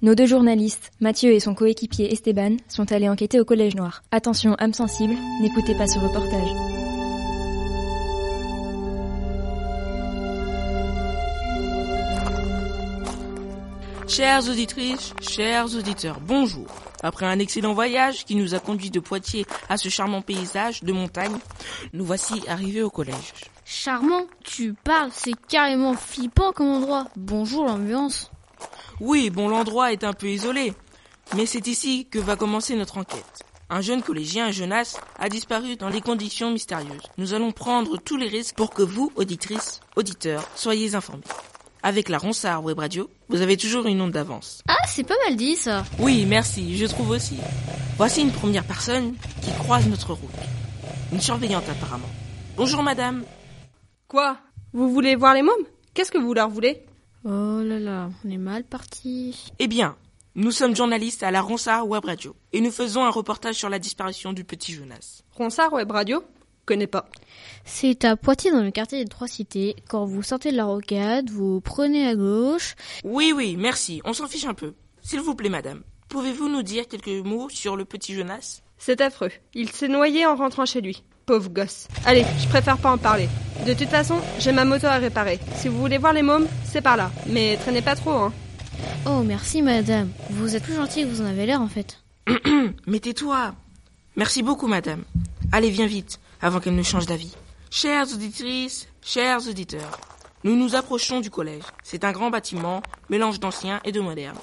Nos deux journalistes, Mathieu et son coéquipier Esteban, sont allés enquêter au Collège Noir. Attention, âme sensible, n'écoutez pas ce reportage. Chères auditrices, chers auditeurs, bonjour. Après un excellent voyage qui nous a conduit de Poitiers à ce charmant paysage de montagne, nous voici arrivés au collège. Charmant, tu parles, c'est carrément flippant comme endroit. Bonjour l'ambiance. Oui, bon, l'endroit est un peu isolé, mais c'est ici que va commencer notre enquête. Un jeune collégien, Jonas, a disparu dans des conditions mystérieuses. Nous allons prendre tous les risques pour que vous, auditrices, auditeurs, soyez informés. Avec la Ronsard Web Radio, vous avez toujours une onde d'avance. Ah, c'est pas mal dit ça. Oui, merci, je trouve aussi. Voici une première personne qui croise notre route. Une surveillante apparemment. Bonjour madame. Quoi? Vous voulez voir les mômes? Qu'est-ce que vous leur voulez? Oh là là, on est mal parti. Eh bien, nous sommes journalistes à la Ronsard Web Radio et nous faisons un reportage sur la disparition du petit Jonas. Ronsard Web Radio Connais pas. C'est à Poitiers dans le quartier des Trois Cités. Quand vous sortez de la rocade, vous prenez à gauche. Oui, oui, merci, on s'en fiche un peu. S'il vous plaît madame, pouvez-vous nous dire quelques mots sur le petit Jonas? C'est affreux. Il s'est noyé en rentrant chez lui. Pauvre gosse. Allez, je préfère pas en parler. De toute façon, j'ai ma moto à réparer. Si vous voulez voir les mômes, c'est par là. Mais traînez pas trop, hein. Oh, merci madame. Vous êtes plus gentil que vous en avez l'air en fait. Mais tais-toi. Merci beaucoup madame. Allez, viens vite, avant qu'elle ne change d'avis. Chères auditrices, chers auditeurs, nous nous approchons du collège. C'est un grand bâtiment, mélange d'ancien et de moderne.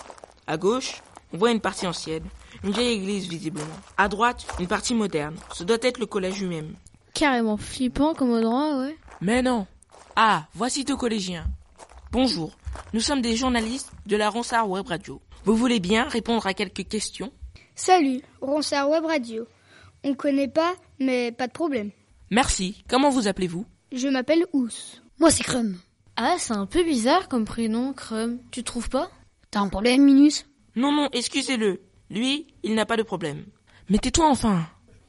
À gauche, on voit une partie ancienne, une vieille église visiblement. À droite, une partie moderne. Ce doit être le collège lui-même. Carrément flippant comme endroit, ouais. Mais non. Ah, voici deux collégiens. Bonjour, nous sommes des journalistes de la Ronsard Web Radio. Vous voulez bien répondre à quelques questions? Salut, Ronsard Web Radio. On connaît pas, mais pas de problème. Merci. Comment vous appelez-vous? Je m'appelle Ous. Moi, c'est Crum. Ah, c'est un peu bizarre comme prénom, Crum. Tu trouves pas? T'as un problème, Minus? Non, non, excusez-le. Lui, il n'a pas de problème. Mais tais-toi enfin.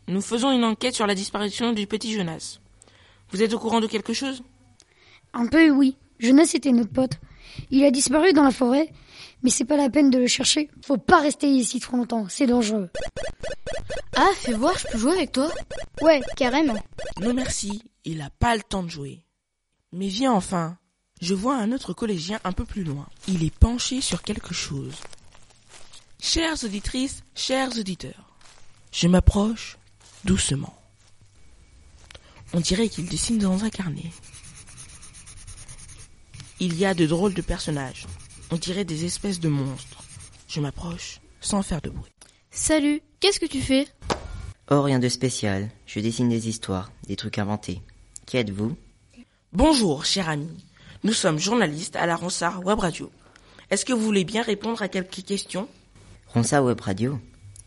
Nous faisons une enquête sur la disparition du petit Jonas. Vous êtes au courant de quelque chose? Un peu, oui. Jonas était notre pote. Il a disparu dans la forêt, mais c'est pas la peine de le chercher. Faut pas rester ici trop longtemps, c'est dangereux. Ah, fais voir, je peux jouer avec toi Ouais, carrément. Non merci, il n'a pas le temps de jouer. Mais viens enfin. Je vois un autre collégien un peu plus loin. Il est penché sur quelque chose. Chères auditrices, chers auditeurs, je m'approche doucement. On dirait qu'il dessine dans un carnet. Il y a de drôles de personnages. On dirait des espèces de monstres. Je m'approche sans faire de bruit. Salut, qu'est-ce que tu fais? Oh, rien de spécial. Je dessine des histoires, des trucs inventés. Qui êtes-vous? Bonjour, cher ami. Nous sommes journalistes à la Ronsard Web Radio. Est-ce que vous voulez bien répondre à quelques questions? Ronsa Web Radio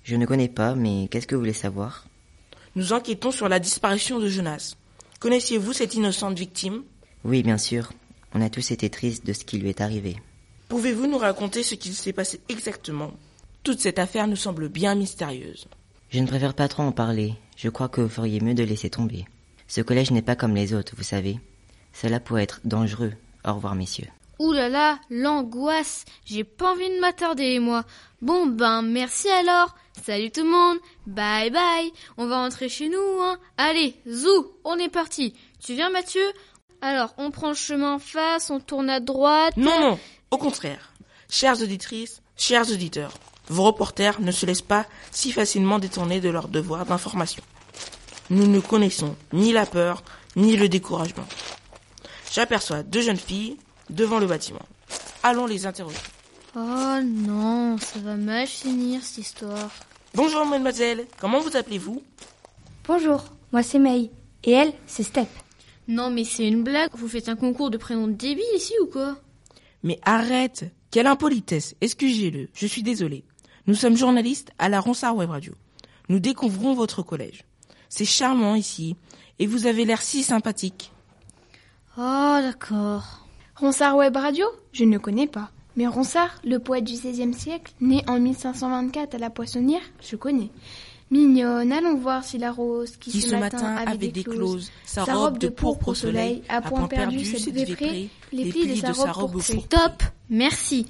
Je ne connais pas, mais qu'est-ce que vous voulez savoir? Nous enquêtons sur la disparition de Jonas. Connaissiez-vous cette innocente victime? Oui, bien sûr. On a tous été tristes de ce qui lui est arrivé. Pouvez-vous nous raconter ce qu'il s'est passé exactement? Toute cette affaire nous semble bien mystérieuse. Je ne préfère pas trop en parler. Je crois que vous feriez mieux de laisser tomber. Ce collège n'est pas comme les autres, vous savez. Cela pourrait être dangereux. Au revoir, messieurs. Ouh là là, l'angoisse. J'ai pas envie de m'attarder, moi. Bon, ben, merci alors. Salut tout le monde. Bye bye. On va rentrer chez nous, hein. Allez, zou, on est parti. Tu viens, Mathieu? Alors, on prend le chemin en face, on tourne à droite. Non, non, au contraire. Chères auditrices, chers auditeurs, vos reporters ne se laissent pas si facilement détourner de leur devoir d'information. Nous ne connaissons ni la peur, ni le découragement. J'aperçois deux jeunes filles devant le bâtiment. Allons les interroger. Oh non, ça va mal finir cette histoire. Bonjour mademoiselle, comment vous appelez-vous? Bonjour, moi c'est May. Et elle, c'est Step. Non mais c'est une blague, vous faites un concours de prénoms débiles ici ou quoi? Mais arrête Quelle impolitesse Excusez-le, je suis désolé. Nous sommes journalistes à la Ronsard Web Radio. Nous découvrons votre collège. C'est charmant ici, et vous avez l'air si sympathique. Oh d'accord. Ronsard Web Radio Je ne connais pas. Mais Ronsard, le poète du XVIe siècle, né en 1524 à la Poissonnière, je connais. Mignonne, allons voir si la rose qui, Qui ce matin avait déclose sa robe de pourpre au soleil, a point perdu véprée, véprée, les plis de sa robe pourprée. Stop Merci.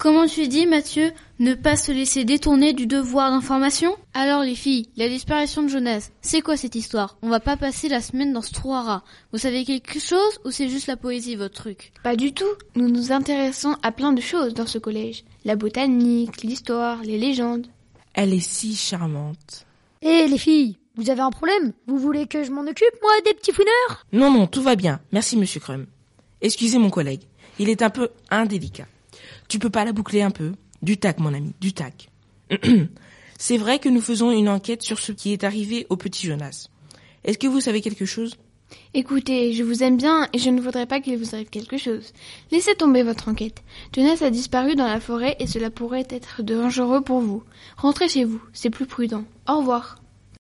Comment tu dis, Mathieu Ne pas se laisser détourner du devoir d'information? Alors les filles, la disparition de Jonas, c'est quoi cette histoire? On va pas passer la semaine dans ce trou à rats. Vous savez quelque chose ou c'est juste la poésie votre truc? Pas du tout. Nous nous intéressons à plein de choses dans ce collège. La botanique, l'histoire, les légendes. Elle est si charmante. Eh les filles, vous avez un problème Vous voulez que je m'en occupe, moi, des petits fouineurs Non, non, tout va bien. Merci, monsieur Crum. Excusez mon collègue. Il est un peu indélicat. Tu peux pas la boucler un peu Du tac, mon ami, du tac. C'est vrai que nous faisons une enquête sur ce qui est arrivé au petit Jonas. Est-ce que vous savez quelque chose? Écoutez, je vous aime bien et je ne voudrais pas qu'il vous arrive quelque chose. Laissez tomber votre enquête. Jonas a disparu dans la forêt et cela pourrait être dangereux pour vous. Rentrez chez vous, c'est plus prudent. Au revoir.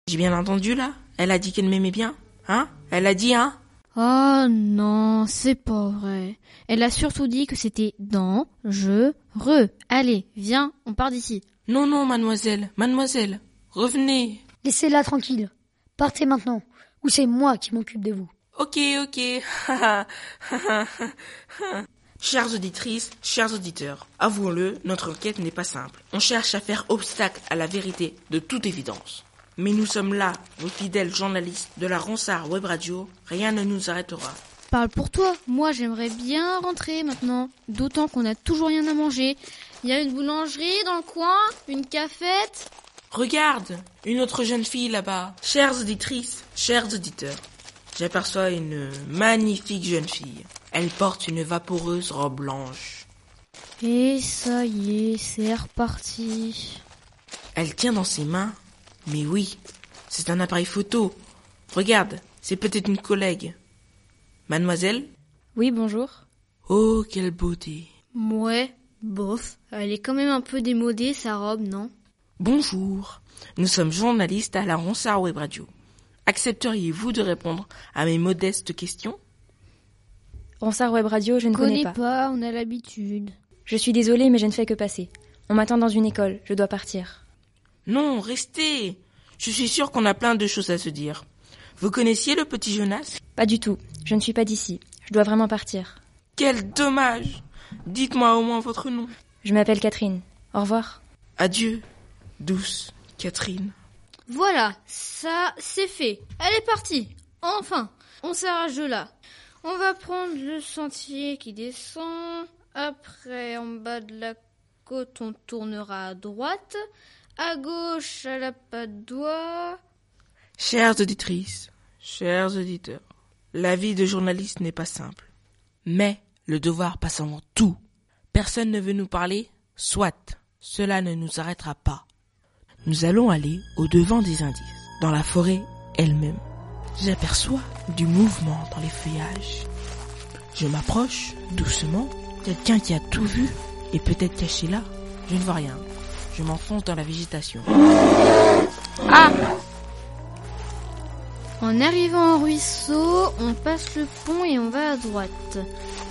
J'ai bien entendu là Elle a dit qu'elle m'aimait bien Hein? Elle a dit hein? Oh non, c'est pas vrai. Elle a surtout dit que c'était dans, je, re. Allez, viens, on part d'ici. Non, non, mademoiselle, mademoiselle, revenez. Laissez-la tranquille. Partez maintenant, ou c'est moi qui m'occupe de vous. Ok, ok. Chères auditrices, chers auditeurs, avouons-le, notre enquête n'est pas simple. On cherche à faire obstacle à la vérité de toute évidence. Mais nous sommes là, vos fidèles journalistes de la Ronsard Web Radio, rien ne nous arrêtera. Parle pour toi, moi j'aimerais bien rentrer maintenant. D'autant qu'on n'a toujours rien à manger. Il y a une boulangerie dans le coin, une cafette. Regarde, une autre jeune fille là-bas. Chères auditrices, chers auditeurs, j'aperçois une magnifique jeune fille. Elle porte une vaporeuse robe blanche. Et ça y est, c'est reparti. Elle tient dans ses mains mais oui, c'est un appareil photo. Regarde, c'est peut-être une collègue. Mademoiselle? Oui, bonjour. Oh, quelle beauté. Ouais, bof. Elle est quand même un peu démodée, sa robe, non? Bonjour. Nous sommes journalistes à la Ronsard Web Radio. Accepteriez-vous de répondre à mes modestes questions? Ronsard Web Radio, je ne connais, pas. pas, on a l'habitude. Je suis désolée, mais je ne fais que passer. On m'attend dans une école, je dois partir. Non, restez. Je suis sûre qu'on a plein de choses à se dire. Vous connaissiez le petit Jonas? Pas du tout. Je ne suis pas d'ici. Je dois vraiment partir. Quel dommage. Dites-moi au moins votre nom. Je m'appelle Catherine. Au revoir. Adieu, douce Catherine. Voilà, ça c'est fait. Elle est partie. Enfin, on s'arrache de là. On va prendre le sentier qui descend. Après, en bas de la côte, on tournera à droite. À gauche, à la doigt. Chères auditrices, chers auditeurs, la vie de journaliste n'est pas simple. Mais le devoir passe avant tout. Personne ne veut nous parler, soit. Cela ne nous arrêtera pas. Nous allons aller au devant des indices, dans la forêt elle-même. J'aperçois du mouvement dans les feuillages. Je m'approche doucement. Quelqu'un qui a tout vu est peut-être caché là. Je ne vois rien. Je m'enfonce dans la végétation. Ah En arrivant au ruisseau, on passe le pont et on va à droite.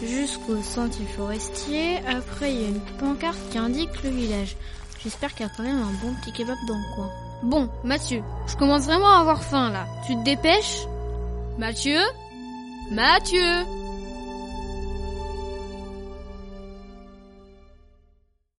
Jusqu'au sentier forestier. Après, il y a une pancarte qui indique le village. J'espère qu'il y a quand même un bon petit kebab dans le coin. Bon, Mathieu, je commence vraiment à avoir faim là. Tu te dépêches? Mathieu? Mathieu